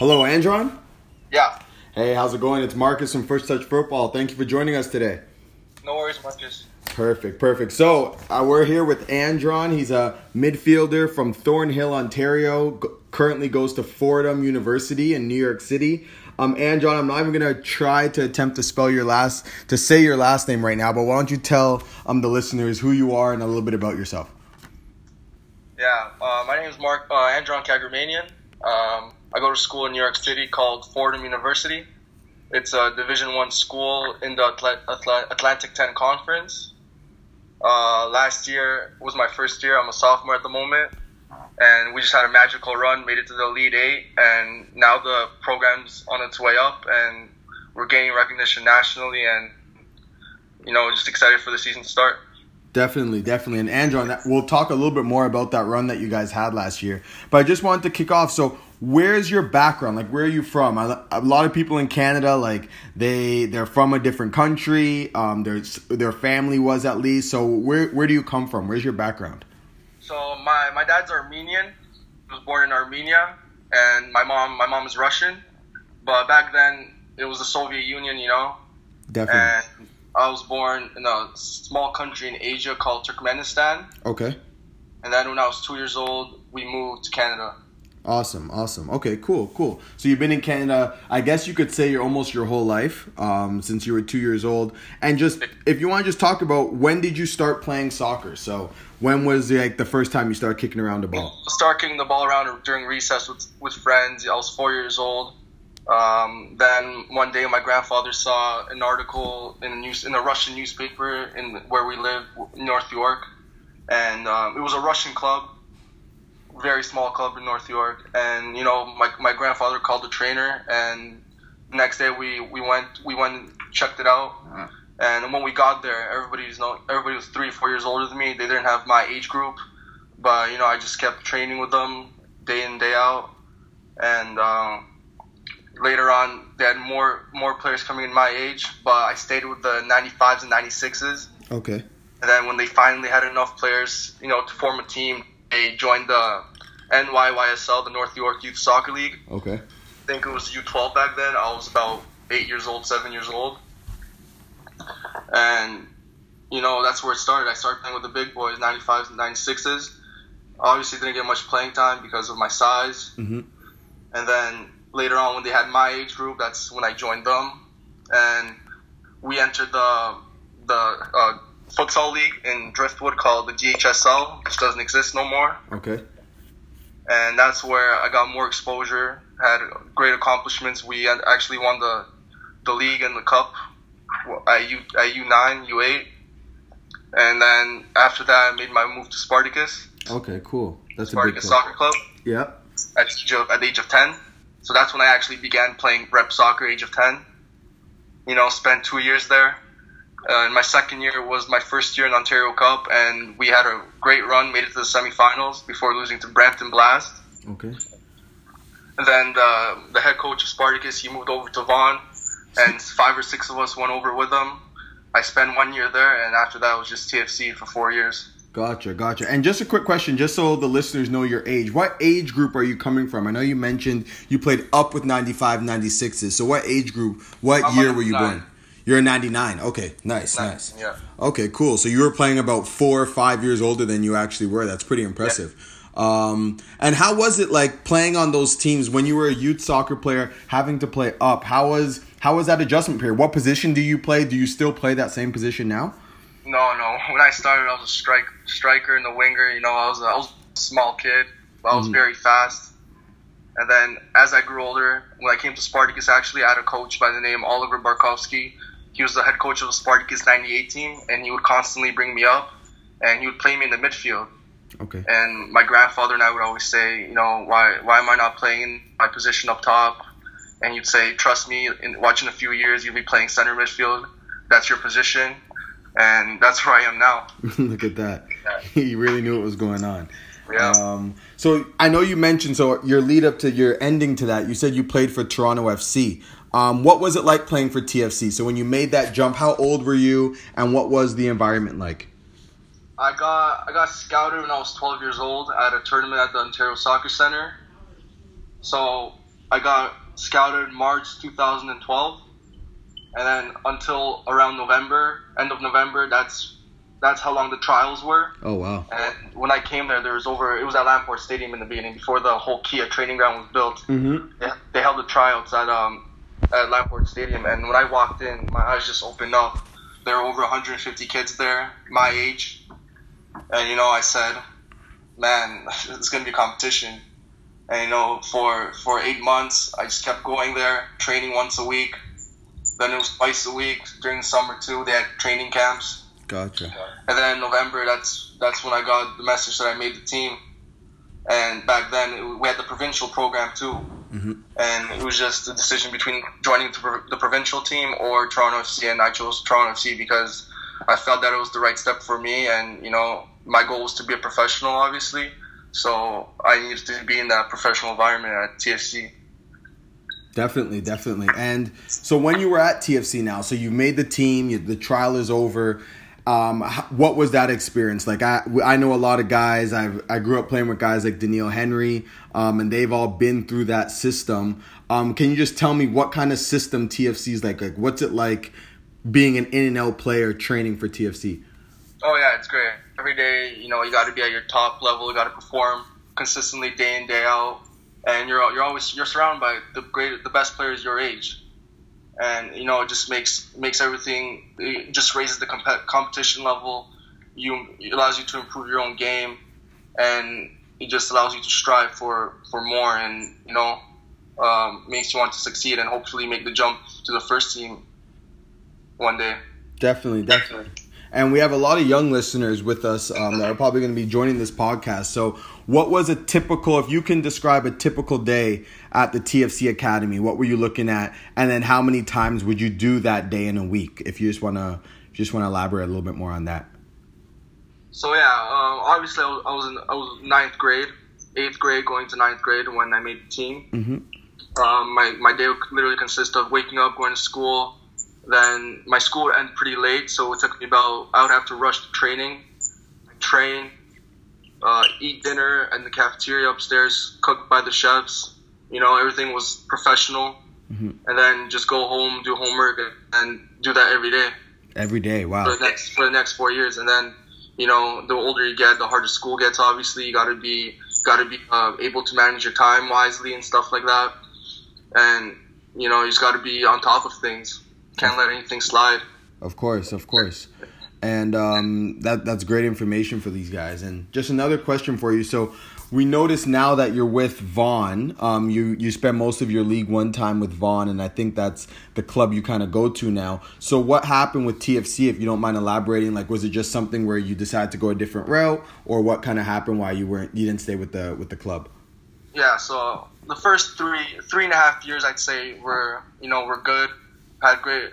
Hello, Andron. Yeah. Hey, how's it going? It's Marcus from First Touch Football. Thank you for joining us today. No worries, Marcus. Perfect, perfect. So uh, we're here with Andron. He's a midfielder from Thornhill, Ontario. G- currently goes to Fordham University in New York City. Um, Andron, I'm not even gonna try to attempt to spell your last to say your last name right now, but why don't you tell um the listeners who you are and a little bit about yourself? Yeah, uh, my name is Mark uh, Andron Kagramanyan. Um, I go to school in New York City called Fordham University. It's a Division One school in the Atla- Atla- Atlantic 10 Conference. Uh, last year was my first year. I'm a sophomore at the moment, and we just had a magical run, made it to the Elite Eight, and now the program's on its way up, and we're gaining recognition nationally, and you know, just excited for the season to start. Definitely, definitely. And Andron, that- we'll talk a little bit more about that run that you guys had last year. But I just wanted to kick off. So, where's your background? Like, where are you from? A a lot of people in Canada, like they they're from a different country. Um, their their family was at least. So, where where do you come from? Where's your background? So my, my dad's Armenian. He was born in Armenia, and my mom my mom is Russian. But back then it was the Soviet Union, you know. Definitely. And I was born in a small country in Asia called Turkmenistan. Okay. And then when I was two years old, we moved to Canada. Awesome, awesome. Okay, cool, cool. So you've been in Canada, I guess you could say you're almost your whole life, um, since you were two years old. And just if you want to just talk about when did you start playing soccer? So when was like the first time you started kicking around a ball? Start kicking the ball around during recess with with friends. I was four years old. Um, then one day, my grandfather saw an article in a news in a Russian newspaper in where we live, North York, and um, it was a Russian club, very small club in North York. And you know, my my grandfather called the trainer, and next day we we went we went and checked it out. And when we got there, everybody's no everybody was three four years older than me. They didn't have my age group, but you know, I just kept training with them day in day out, and. Um, later on they had more more players coming in my age, but I stayed with the 95s and 96s. Okay. And then when they finally had enough players, you know, to form a team, they joined the NYYSL, the North York Youth Soccer League. Okay. I think it was U12 back then. I was about eight years old, seven years old, and you know that's where it started. I started playing with the big boys, 95s and 96s. Obviously, didn't get much playing time because of my size. Mm-hmm. And then later on, when they had my age group, that's when I joined them, and we entered the the uh, futsal league in Driftwood called the GHSL, which doesn't exist no more. Okay. And that's where I got more exposure, had great accomplishments. We actually won the the league and the cup at U at U nine, U eight, and then after that, I made my move to Spartacus, Okay. Cool. That's a big Spartacus club. Soccer Club Yep. at at the age of 10. So that's when I actually began playing rep soccer, age of 10. You know, spent two years there. Uh, and my second year was my first year in Ontario Cup, and we had a great run, made it to the semifinals before losing to Brampton Blast. Okay. And then the, the head coach of Spartacus, he moved over to Vaughan, and five or six of us went over with him. I spent one year there, and after that, it was just TFC for four years. Gotcha, gotcha. And just a quick question, just so the listeners know your age. What age group are you coming from? I know you mentioned you played up with 95, 96s. So what age group, what I'm year were you born? You're a 99. Okay, nice, nice. Yeah. Okay, cool. So you were playing about four or five years older than you actually were. That's pretty impressive. Um, and how was it like playing on those teams when you were a youth soccer player, having to play up? How was how was that adjustment period? What position do you play? Do you still play that same position now? No, no. When I started, I was a strike striker and the winger. You know, I was a, I was a small kid, but I was Mhm. very fast. And then as I grew older, when I came to Spartacus, actually, I had a coach by the name Oliver Barkowski. He was the head coach of the Spartacus '98 team, and he would constantly bring me up, and he would play me in the midfield. Okay. And my grandfather and I would always say, you know, why why am I not playing my position up top? And you'd say, trust me, in watching a few years, you'll be playing center midfield. That's your position, and that's where I am now. Look at that. He really knew what was going on. Yeah. Um, so I know you mentioned so your lead up to your ending to that. You said you played for Toronto FC. Um, what was it like playing for TFC? So when you made that jump, how old were you, and what was the environment like? I got I got scouted when I was 12 years old at a tournament at the Ontario Soccer Center. So I got scouted March 2012, and then until around November, end of November, that's that's how long the trials were. Oh wow! And when I came there, there was over. It was at Lamport Stadium in the beginning before the whole Kia training ground was built. Mm-hmm. They, they held the tryouts at um at Lamport Stadium, and when I walked in, my eyes just opened up. There were over 150 kids there, my age, and you know, I said, "Man, it's gonna be competition." And you know, for for eight months, I just kept going there, training once a week. Then it was twice a week during the summer too. They had training camps. Gotcha. And then in November, that's that's when I got the message that I made the team. And back then, it, we had the provincial program too. Mm-hmm. And it was just a decision between joining the, the provincial team or Toronto FC, and I chose Toronto FC because I felt that it was the right step for me. And you know, my goal was to be a professional, obviously. So I needed to be in that professional environment at TFC. Definitely, definitely. And so when you were at TFC now, so you made the team, you, the trial is over. Um, what was that experience like? I I know a lot of guys. I I grew up playing with guys like Doneil Henry, um, and they've all been through that system. Um, can you just tell me what kind of system TFC is like? Like, what's it like being an in and out player training for TFC? Oh yeah, it's great. Every day, you know, you got to be at your top level. You got to perform consistently day in day out, and you're you're always you're surrounded by the great the best players your age, and you know it just makes makes everything it just raises the comp- competition level. You it allows you to improve your own game, and it just allows you to strive for for more, and you know um, makes you want to succeed and hopefully make the jump to the first team one day. Definitely, definitely. And we have a lot of young listeners with us um, that are probably going to be joining this podcast. So, what was a typical, if you can describe a typical day at the TFC Academy, what were you looking at? And then how many times would you do that day in a week? If you just want to, just want to elaborate a little bit more on that. So yeah, um, obviously I was, I was in I was ninth grade, eighth grade, going to ninth grade when I made the team. Mm-hmm. Um, my my day would literally consist of waking up, going to school. Then my school would end pretty late, so it took me about I would have to rush to training, train, uh, eat dinner in the cafeteria upstairs, cooked by the chefs. You know, everything was professional, Mhm. and then just go home, do homework, and, and do that every day Every day. for Wow. the next for the next four years, and then you know the older you get, the harder school gets. Obviously, you got to be got to be uh, able to manage your time wisely and stuff like that, and you know you just got to be on top of things. Can't let anything slide. Of course, of course. And um, that that's great information for these guys. And just another question for you. So we notice now that you're with Vaughn. Um, you you spend most of your League One time with Vaughn, and I think that's the club you kind of go to now. So what happened with TFC? If you don't mind elaborating, like was it just something where you decided to go a different route, or what kind of happened why you weren't you didn't stay with the with the club? Yeah. So the first three three and a half years, I'd say, were you know were good. Had great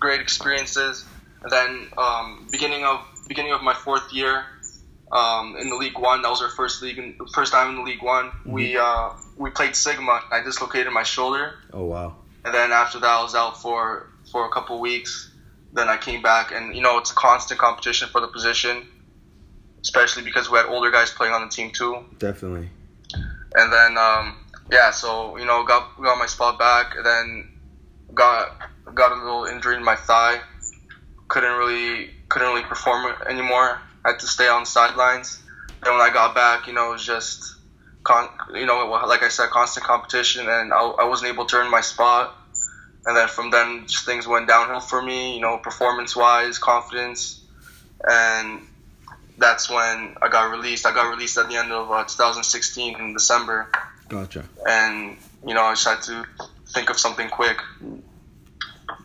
great experiences. And then um, beginning of beginning of my fourth year um, in the League One, that was our first league, in, first time in the League One. We uh, we played Sigma. I dislocated my shoulder, Oh wow. and then after that, I was out for for a couple weeks. Then I came back, and you know it's a constant competition for the position, especially because we had older guys playing on the team too. Definitely. And then um, yeah, so you know got got my spot back, and then got got a little injury in my thigh. Couldn't really couldn't really perform anymore. I Had to stay on sidelines. Then when I got back, you know, it was just con- you know, like I said, constant competition, and I, I wasn't able to earn my spot. And then from then, just things went downhill for me. You know, performance wise, confidence, and that's when I got released. I got released at the end of uh, 2016 in December, Gotcha. and you know, I just had to think of something quick.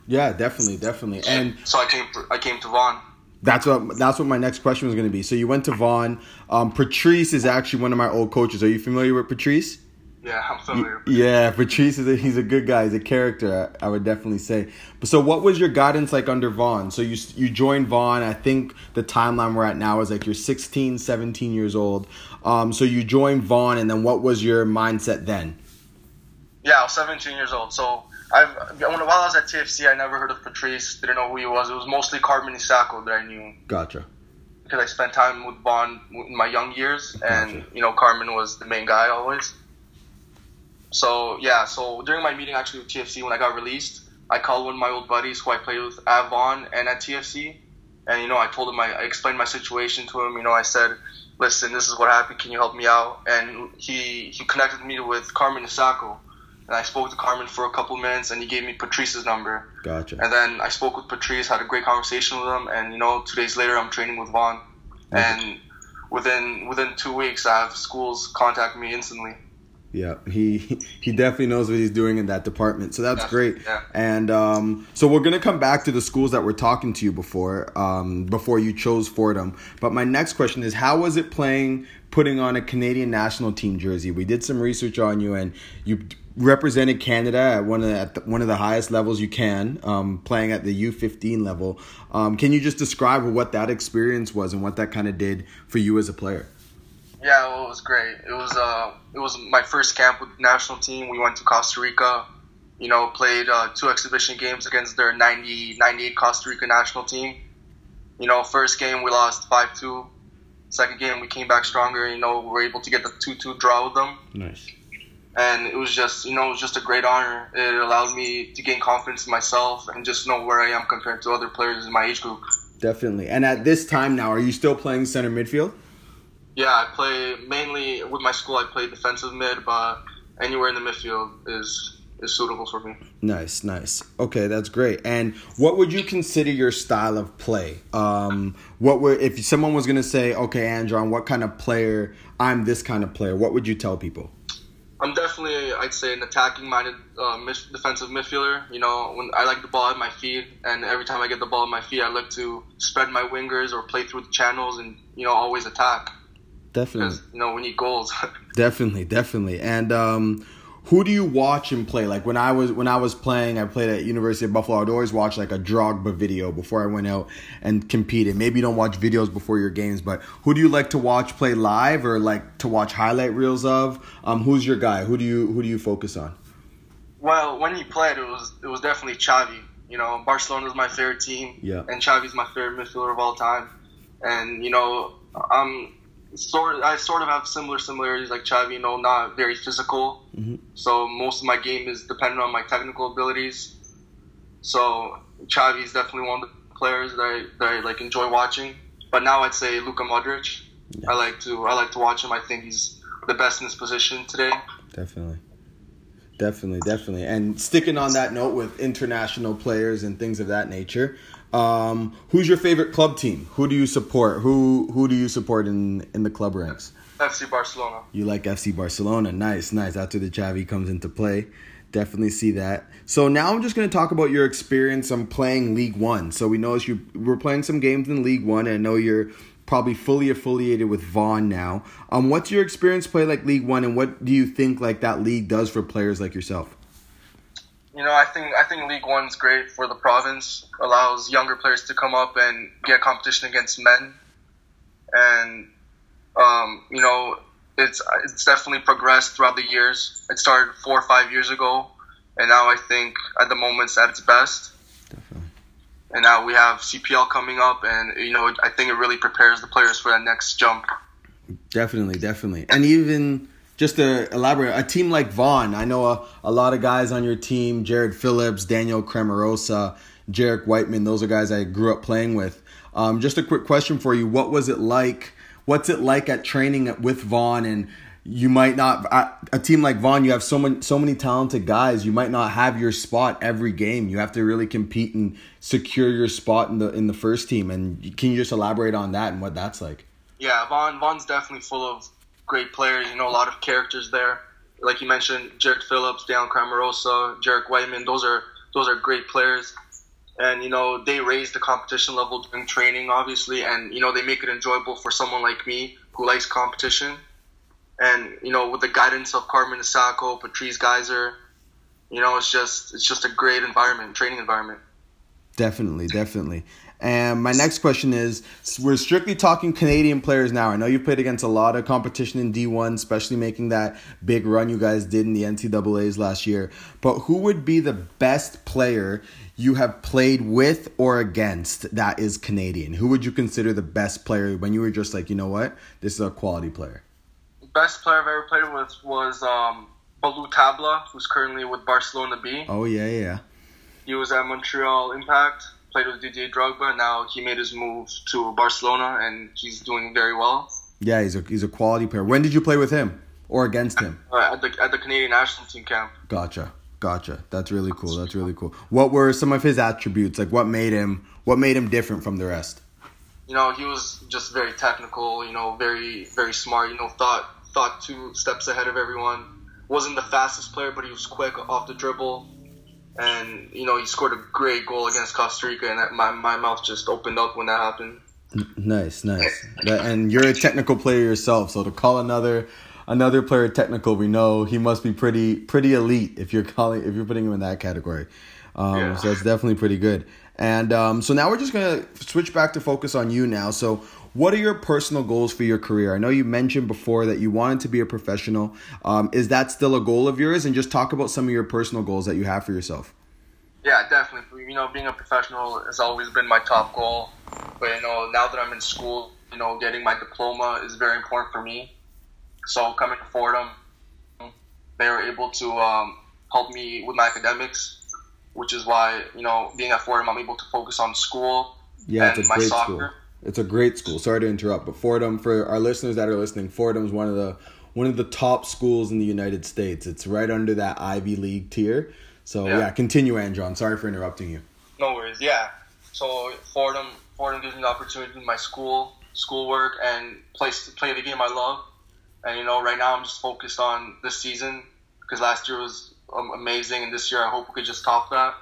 Yeah, definitely, definitely. And so I came to, I came to Vaughn. That's what that's what my next question was going to be. So you went to Vaughn. Um, Patrice is actually one of my old coaches. Are you familiar with Patrice? Yeah, I'm familiar. Yeah, Patrice is a, he's a good guy. He's a character. I, I would definitely say. But so, what was your guidance like under Vaughn? So you you joined Vaughn. I think the timeline we're at now is like you're 16, 17 years old. Um, so you joined Vaughn, and then what was your mindset then? Yeah, I was 17 years old. So I've when, while I was at TFC, I never heard of Patrice. Didn't know who he was. It was mostly Carmen Isacco that I knew Gotcha. because I spent time with Vaughn in my young years, and Gotcha. you know Carmen was the main guy always. So yeah, so during my meeting actually with TFC when I got released, I called one of my old buddies who I played with at Vaughan and at TFC, and you know I told him I, I explained my situation to him. You know I said, listen, this is what happened. Can you help me out? And he he connected me with Carmen Isacco. And I spoke to Carmen for a couple minutes, and he gave me Patrice's number. Gotcha. And then I spoke with Patrice, had a great conversation with him, and you know, two days later, I'm training with Vaughan, and within within two weeks, I have schools contact me instantly. Yeah, he he definitely knows what he's doing in that department. So that's Yeah, great. yeah. And um, so we're gonna come back to the schools that were talking to you before um, before you chose Fordham. But my next question is, how was it playing putting on a Canadian national team jersey? We did some research on you, and you represented Canada at one of the, at the, one of the highest levels you can, um, playing at the U15 level. Um, can you just describe what that experience was and what that kind of did for you as a player? Yeah, well, it was great. It was uh, it was my first camp with the national team. We went to Costa Rica. You know, played uh, two exhibition games against their 90, 98 Costa Rica national team. You know, first game we lost five two. Second game we came back stronger. You know, we were able to get the two two draw with them. Nice. and it was just you know it was just a great honor. It allowed me to gain confidence in myself and just know where I am compared to other players in my age group. Definitely. And at this time now, are you still playing center midfield? Yeah, I play mainly with my school. I play defensive mid, but anywhere in the midfield is is suitable for me. Nice, nice. Okay, that's great. And what would you consider your style of play? Um, what would if someone was gonna say, okay, Andron, what kind of player? I'm this kind of player. What would you tell people? I'm definitely, I'd say, an attacking-minded uh, defensive midfielder. You know, when I like the ball at my feet, and every time I get the ball at my feet, I look to spread my wingers or play through the channels, and you know, always attack Definitely, you know we need goals. definitely, definitely. And um, who do you watch and play? Like when I was when I was playing, I played at University of Buffalo. I'd always watch like a Drogba video before I went out and competed. Maybe you don't watch videos before your games, but who do you like to watch play live or like to watch highlight reels of? Um, who's your guy? Who do you who do you focus on? Well, when he played, it was it was definitely Xavi. You know, Barcelona's my favorite team, Yeah. and Xavi's my favorite midfielder of all time. And you know, I'm sort I sort of have similar similarities like Xavi. You know, not very physical, Mhm. so most of my game is dependent on my technical abilities. So Xavi is definitely one of the players that I that I like enjoy watching. But now I'd say Luka Modric. I like to I like to watch him. I think he's the best in his position today. Definitely. Definitely, definitely. And sticking on that note with international players and things of that nature, um, who's your favorite club team? Who do you support? Who who do you support in in the club ranks? FC Barcelona. You like FC Barcelona. Nice, nice. After the Xavi comes into play. Definitely see that. So now I'm just going to talk about your experience on playing League One. So we know as you we're playing some games in League One, and I know you're probably fully affiliated with Vaughn now. Um, what's your experience play like League One, and what do you think like that league does for players like yourself? You know, I think I think League One's great for the province. Allows younger players to come up and get competition against men, and um, you know, it's it's definitely progressed throughout the years. It started four or five years ago, and now I think at the moment it's at its best. Definitely. And now we have CPL coming up, and you know, I think it really prepares the players for that next jump. Definitely, definitely. And even just to elaborate, a team like Vaughn, I know a, a lot of guys on your team, Jared Phillips, Daniel Cremarosa, Jarek Whiteman, those are guys I grew up playing with. Um, just a quick question for you. What was it like? What's it like at training with Vaughn and you might not a team like Vaughn, you have so many so many talented guys. You might not have your spot every game. You have to really compete and secure your spot in the in the first team. And can you just elaborate on that and what that's like? Yeah, Vaughn Vaughn's definitely full of great players. You know, a lot of characters there. Like you mentioned, Jared Phillips, Dan Cramarosa, Jarek Whiteman. Those are those are great players, and you know they raise the competition level during training, obviously, and you know they make it enjoyable for someone like me who likes competition. And you know, with the guidance of Carmen Isacco, Patrice Gheisar, you know, it's just it's just a great environment, training environment. Definitely, definitely. And my next question is we're strictly talking Canadian players now. I know you've played against a lot of competition in D1, especially making that big run you guys did in the NCAAs last year. But who would be the best player you have played with or against that is Canadian? Who would you consider the best player when you were just like, you know what, this is a quality player? Best player I've ever played with was um, Ballou Tabla, who's currently with Barcelona B. Oh yeah, yeah. He was at Montreal Impact, played with Didier Drogba. Now he made his move to Barcelona, and he's doing very well. Yeah, he's a he's a quality player. When did you play with him or against him? Uh, at the at the Canadian national team camp. Gotcha, gotcha. That's really cool. That's really cool. What were some of his attributes? Like, what made him what made him different from the rest? You know, he was just very technical. You know, very very smart. You know, thought thought two steps ahead of everyone. Wasn't the fastest player, but he was quick off the dribble. And you know, he scored a great goal against Costa Rica, and that, my my mouth just opened up when that happened. Nice, nice. and you're a technical player yourself, so to call another another player technical, we know he must be pretty pretty elite if you're calling if you're putting him in that category. Um, yeah. So it's definitely pretty good. And um, so now we're just gonna switch back to focus on you now. So what are your personal goals for your career? I know you mentioned before that you wanted to be a professional. Um, is that still a goal of yours? And just talk about some of your personal goals that you have for yourself. Yeah, definitely. You know, being a professional has always been my top goal. But you know, now that I'm in school, you know, getting my diploma is very important for me. So coming to Fordham, they were able to um, help me with my academics, which is why you know, being at Fordham, I'm able to focus on school yeah, and my soccer. School. It's a great school. Sorry to interrupt, but Fordham, for our listeners that are listening, Fordham is one of the one of the top schools in the United States. It's right under that Ivy League tier. So yeah, yeah continue, Andron. Sorry for interrupting you. No worries. Yeah. So Fordham, Fordham gives me the opportunity to do my school, schoolwork, and play play the game I love. And you know, right now I'm just focused on this season because last year was um, amazing, and this year I hope we could just top that.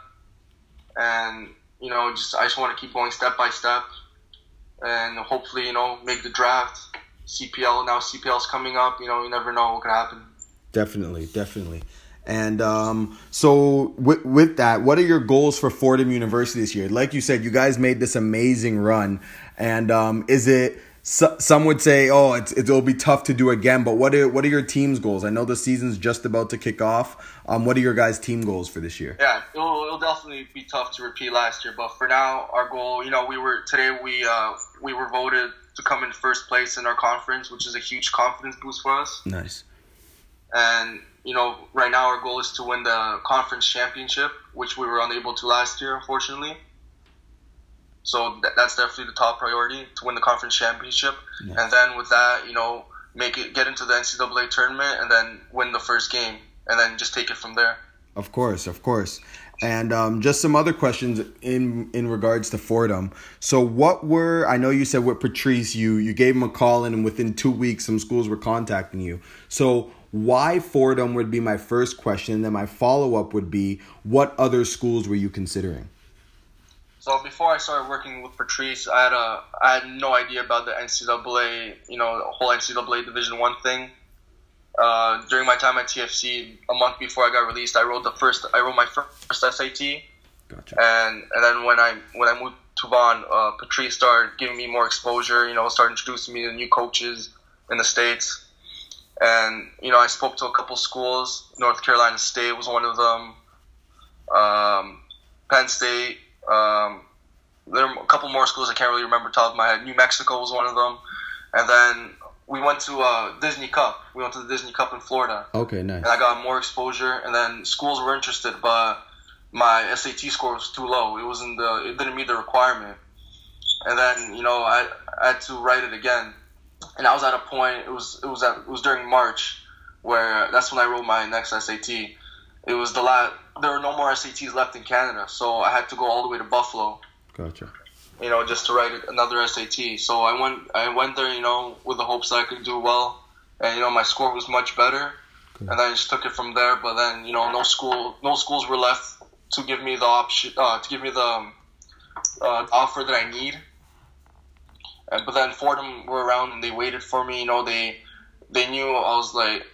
And you know, just I just want to keep going step by step, and hopefully, you know, make the draft. CPL now CPL's coming up. You know, you never know what could happen. Definitely, definitely. And um, so, with, with that, what are your goals for Fordham University this year? Like you said, you guys made this amazing run, and um, is it? So, some would say, "Oh, it's, it'll be tough to do again." But what are what are your team's goals? I know the season's just about to kick off. Um, what are your guys' team goals for this year? Yeah, it'll, it'll definitely be tough to repeat last year. But for now, our goal, you know, we were today we uh, we were voted to come in first place in our conference, which is a huge confidence boost for us. Nice. And you know, right now our goal is to win the conference championship, which we were unable to last year, unfortunately. So th- that's definitely the top priority to win the conference championship, yeah. and then with that, you know, make it get into the NCAA tournament, and then win the first game, and then just take it from there. Of course, of course. And um, just some other questions in in regards to Fordham. So, what were I know you said with Patrice, you you gave him a call, and within two weeks, some schools were contacting you. So, why Fordham would be my first question. And then my follow up would be, what other schools were you considering? So before I started working with Patrice, I had a I had no idea about the NCAA, you know, the whole NCAA Division One thing. Uh, during my time at TFC, a month before I got released, I wrote the first I wrote my first SAT. Gotcha. And and then when I when I moved to Vaughan, uh, Patrice started giving me more exposure. You know, started introducing me to new coaches in the states. And you know, I spoke to a couple schools. North Carolina State was one of them. Um, Penn State. Um, there are a couple more schools I can't really remember top of my head. New Mexico was one of them. And then we went to uh, Disney Cup. We went to the Disney Cup in Florida. Okay, nice. And I got more exposure. And then schools were interested, but my SAT score was too low. It wasn't the. It didn't meet the requirement. And then you know I, I had to write it again and I was at a point. It was it was at, it was during March, where that's when I wrote my next SAT. It was the last. There were no more SATs left in Canada, so I had to go all the way to Buffalo. Gotcha. You know, just to write another SAT. So I went. I went there, you know, with the hopes that I could do well, and you know, my score was much better. And I just took it from there. But then, you know, no school, no schools were left to give me the option, uh, to give me the um, uh, offer that I need And, but then Fordham were around and they waited for me. You know, they they knew I was like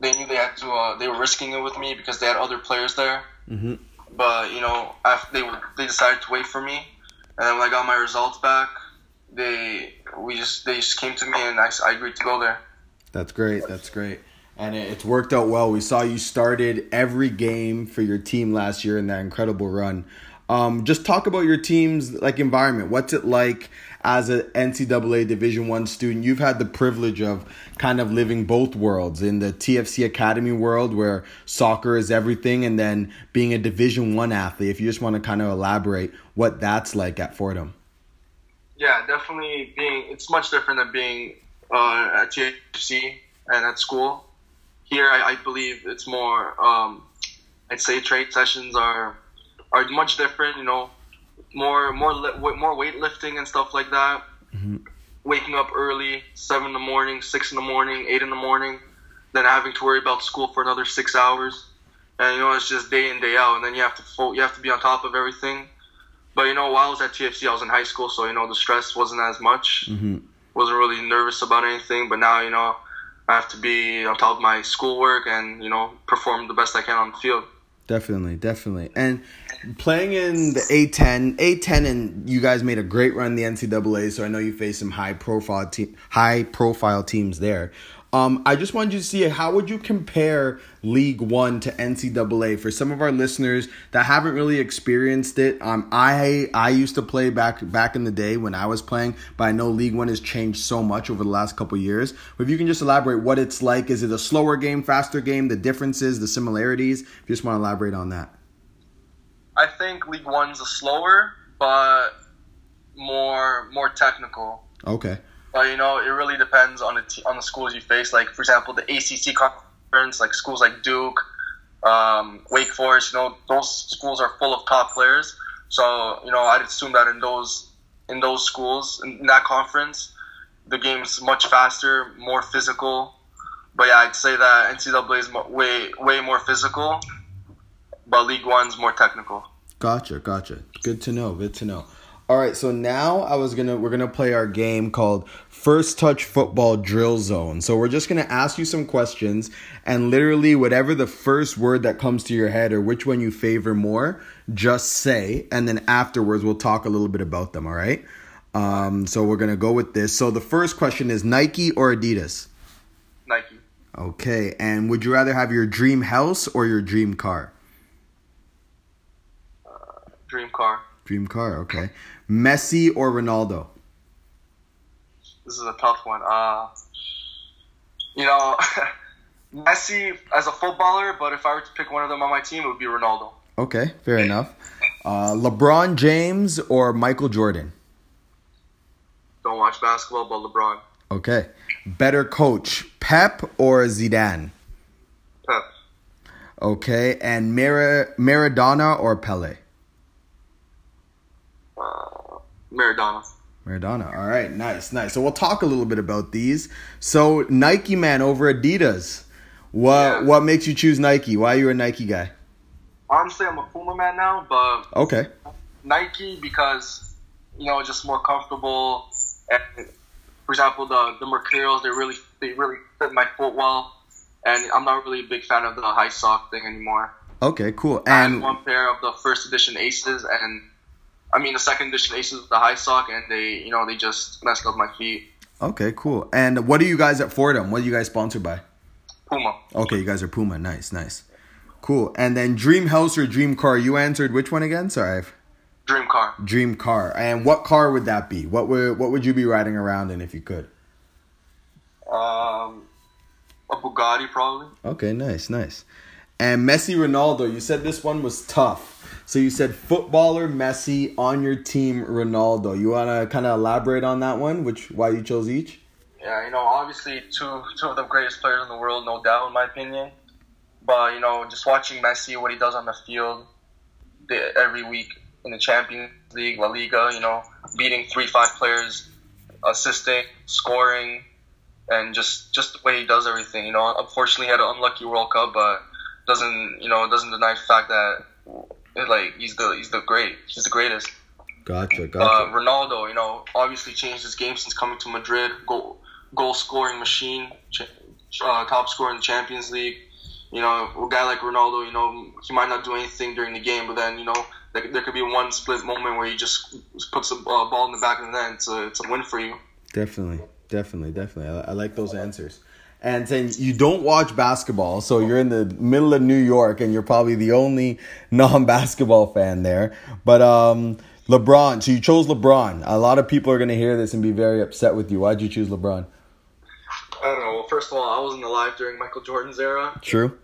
they knew they had to uh, they were risking it with me because they had other players there. Mm-hmm. But you know, after they they decided to wait for me, and then when I got my results back, they we just they just came to me and I, I agreed to go there. That's great. That's great. And it's worked out well. We saw you started every game for your team last year in that incredible run. Um, just talk about your team's like environment. What's it like as an NCAA Division One student? You've had the privilege of kind of living both worlds in the TFC Academy world, where soccer is everything, and then being a Division One athlete. If you just want to kind of elaborate what that's like at Fordham. Yeah, definitely. Being it's much different than being uh, at TFC and at school. Here, I, I believe it's more. Um, I'd say trade sessions are are much different. You know, more more more weightlifting and stuff like that. Mm-hmm. Waking up early, seven in the morning, six in the morning, eight in the morning, then having to worry about school for another six hours, and you know it's just day in day out, and then you have to you have to be on top of everything. But you know, while I was at TFC, I was in high school, so you know the stress wasn't as much. Mm-hmm. Wasn't really nervous about anything, but now you know I have to be on top of my schoolwork and you know perform the best I can on the field. Definitely, definitely. And playing in the A10, A10, and you guys made a great run in the NCAA. So I know you faced some high profile te- high profile teams there. Um, I just wanted you to see how would you compare League One to NCAA for some of our listeners that haven't really experienced it. Um, I I used to play back back in the day when I was playing, but I know League One has changed so much over the last couple years. But if you can just elaborate what it's like, is it a slower game, faster game, the differences, the similarities? If you just want to elaborate on that. I think League One's a slower, but more more technical. Okay. But you know, it really depends on the t- on the schools you face. Like for example, the ACC conference, like schools like Duke, um, Wake Forest. You know, those schools are full of top players. So you know, I'd assume that in those in those schools in that conference, the game's much faster, more physical. But yeah, I'd say that NCAA is way way more physical, but League One's more technical. Gotcha, gotcha. Good to know. Good to know. All right, so now I was gonna we're gonna play our game called First Touch Football Drill Zone. So we're just gonna ask you some questions, and literally whatever the first word that comes to your head or which one you favor more, just say, and then afterwards we'll talk a little bit about them. All right. Um, so we're gonna go with this. So the first question is Nike or Adidas? Nike. Okay, and would you rather have your dream house or your dream car? Uh, dream car. Dream car. Okay. Messi or Ronaldo? This is a tough one. Uh, you know, Messi as a footballer, but if I were to pick one of them on my team, it would be Ronaldo. Okay, fair enough. Uh, LeBron James or Michael Jordan? Don't watch basketball, but LeBron. Okay. Better coach, Pep or Zidane? Pep. Okay, and Mar- Maradona or Pele? Maradona. Maradona. All right, nice, nice. So we'll talk a little bit about these. So Nike man over Adidas. What yeah. what makes you choose Nike? Why are you a Nike guy? Honestly, I'm a Puma man now, but okay. Nike because you know just more comfortable. And for example, the the Mercurials they really they really fit my foot well, and I'm not really a big fan of the high sock thing anymore. Okay, cool. And I have one pair of the first edition Aces, and I mean, the second edition Aces with the high sock, and they, you know, they just messed up my feet. Okay, cool. And what are you guys at Fordham? What are you guys sponsored by? Puma. Okay, you guys are Puma. Nice, nice. Cool. And then Dream House or Dream Car? You answered which one again? Sorry. I've... Dream car. Dream car. And what car would that be? What would what would you be riding around in if you could? Um, a Bugatti probably. Okay, nice, nice. And Messi Ronaldo, you said this one was tough. So you said footballer Messi on your team Ronaldo. You want to kind of elaborate on that one, which why you chose each? Yeah, you know, obviously two two of the greatest players in the world, no doubt, in my opinion. But you know, just watching Messi, what he does on the field every week in the Champions League, La Liga, you know, beating three five players, assisting, scoring, and just just the way he does everything. You know, unfortunately, he had an unlucky World Cup, but doesn't you know doesn't deny the fact that like he's the he's the great he's the greatest. Gotcha, gotcha. Uh, Ronaldo, you know, obviously changed his game since coming to Madrid. Goal goal scoring machine, uh, top scorer in the Champions League. You know, a guy like Ronaldo, you know, he might not do anything during the game, but then you know there, there could be one split moment where he just puts a uh, ball in the back of the net. It's a, it's a win for you. Definitely, definitely, definitely. I, I like those answers. And saying you don't watch basketball, so you're in the middle of New York and you're probably the only non-basketball fan there. But um, LeBron, so you chose LeBron. A lot of people are going to hear this and be very upset with you. Why'd you choose LeBron? I don't know. Well, first of all, I wasn't alive during Michael Jordan's era. True.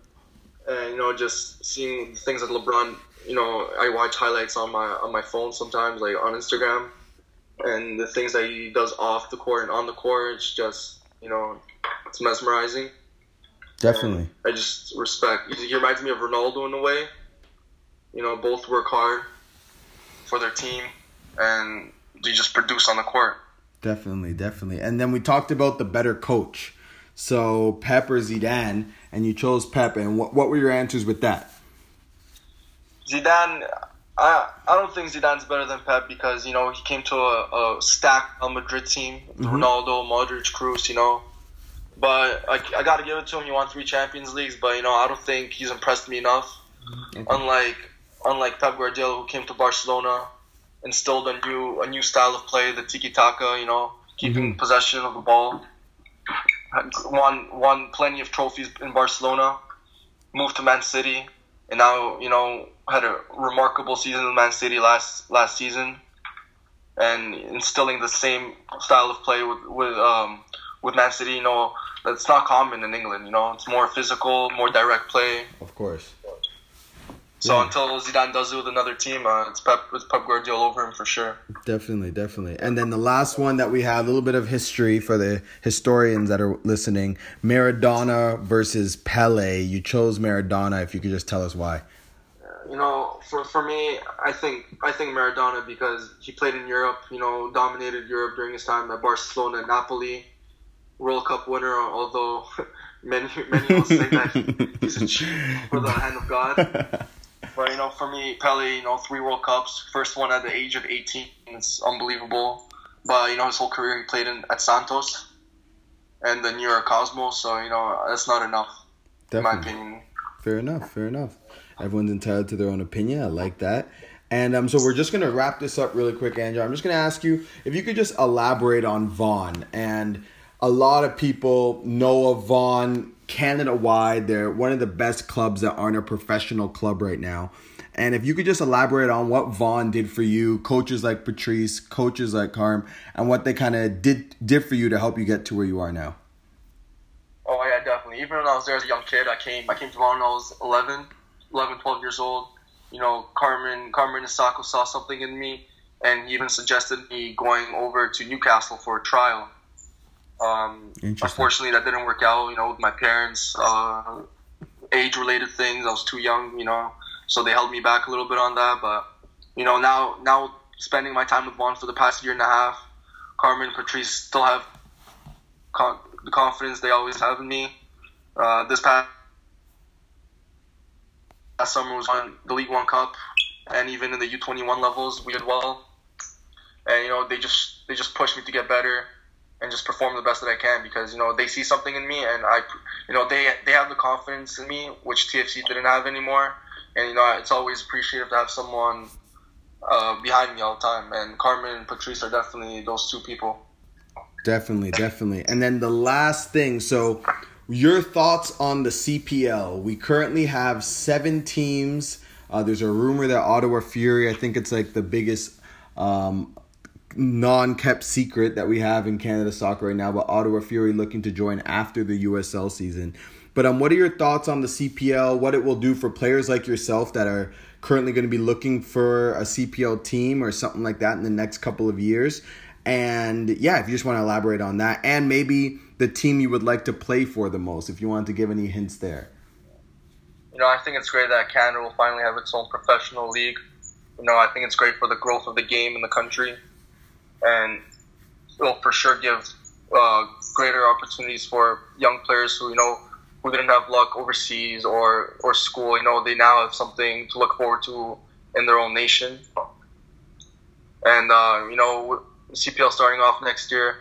And you know, just seeing the things that LeBron, you know, I watch highlights on my on my phone sometimes, like on Instagram, and the things that he does off the court and on the court, it's just you know, it's mesmerizing. Definitely. And I just respect. He reminds me of Ronaldo in a way. You know, both work hard for their team, and they just produce on the court. Definitely, definitely. And then we talked about the better coach. So Pep or Zidane, and you chose Pep. And what what were your answers with that? Zidane, I I don't think Zidane's better than Pep because you know he came to a, a stacked Real Madrid team, mm-hmm. Ronaldo, Modric, Kroos. you know. But I, I got to give it to him. He won three Champions Leagues, but you know I don't think he's impressed me enough. Okay. Unlike unlike Pep Guardiola, who came to Barcelona, instilled a new a new style of play, the tiki taka. You know, keeping mm-hmm. possession of the ball. Won won plenty of trophies in Barcelona. Moved to Man City, and now you know had a remarkable season in Man City last last season, and instilling the same style of play with with um, with Man City. You know, that's not common in England. You know, it's more physical, more direct play. Of course. So yeah. until Zidane does it with another team, uh, it's Pep it's Pep Guardiola over him for sure. Definitely, definitely. And then the last one that we have, a little bit of history for the historians that are listening: Maradona versus Pele. You chose Maradona. If you could just tell us why. You know, for for me, I think I think Maradona because he played in Europe. You know, dominated Europe during his time at Barcelona, Napoli, World Cup winner. Although many many will say that he's a cheat for the hand of God. But you know, for me, Pele, you know, three World Cups, first one at the age of 18, it's unbelievable. But you know, his whole career he played in at Santos and the New York Cosmos, so you know, that's not enough, Definitely. in my opinion. Fair enough. Fair enough. Everyone's entitled to their own opinion. I like that. And um, so we're just gonna wrap this up really quick, Andrew. I'm just gonna ask you if you could just elaborate on Vaughn And a lot of people know of Vaughn Canada wide. They're one of the best clubs that aren't a professional club right now. And if you could just elaborate on what Vaughn did for you, coaches like Patrice, coaches like Carm, and what they kind of did did for you to help you get to where you are now. Oh yeah, definitely. Even when I was there as a young kid, I came I came to Vaughn when I was 11, 11, 12 years old. You know, Carmen Carmen Isacco saw something in me, and he even suggested me going over to Newcastle for a trial. Um, unfortunately, that didn't work out. You know, with my parents, uh, age-related things. I was too young. You know, so they held me back a little bit on that. But you know, now now spending my time with Vaughan for the past year and a half, Carmen, and Patrice still have con- the confidence they always have in me. Uh, this past last summer was on the League One Cup, and even in the U21 levels, we did well. And you know, they just they just pushed me to get better and just perform the best that I can because you know they see something in me and I, you know they they have the confidence in me which TFC didn't have anymore, and you know it's always appreciative to have someone uh, behind me all the time. And Carmen and Patrice are definitely those two people. Definitely, definitely. And then the last thing, so your thoughts on the CPL? We currently have seven teams. Uh, there's a rumor that Ottawa Fury, I think it's like the biggest um, non-kept secret that we have in Canada soccer right now, but Ottawa Fury looking to join after the USL season. But um, what are your thoughts on the CPL? What it will do for players like yourself that are currently going to be looking for a CPL team or something like that in the next couple of years? And yeah, if you just want to elaborate on that, and maybe the team you would like to play for the most, if you want to give any hints there. You know, I think it's great that Canada will finally have its own professional league. You know, I think it's great for the growth of the game in the country and it'll for sure give uh, greater opportunities for young players who you know who didn't have luck overseas or or school. You know, they now have something to look forward to in their own nation. And uh, you know, CPL starting off next year,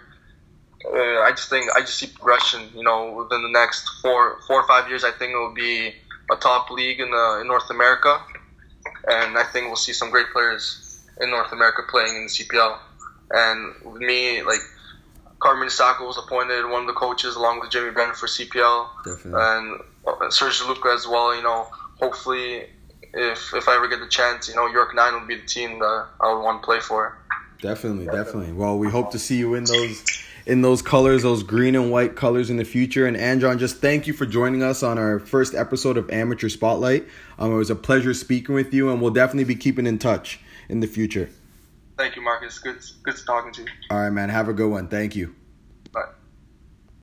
uh, I just think I just see progression. You know, within the next four four or five years, I think it will be a top league in the in North America, and I think we'll see some great players in North America playing in the CPL. And me, like Carmen Sacco was appointed one of the coaches along with Jimmy Brennan for CPL. Definitely. And uh, Serge Luca as well. You know, hopefully, if if I ever get the chance, you know, York Nine would be the team that I would want to play for. Definitely, definitely. Well, we hope to see you in those in those colors, those green and white colors in the future. And Andron, just thank you for joining us on our first episode of Amateur Spotlight. Um, it was a pleasure speaking with you, and we'll definitely be keeping in touch in the future. Thank you, Marcus. Good, good talking to you. All right, man. Have a good one. Thank you.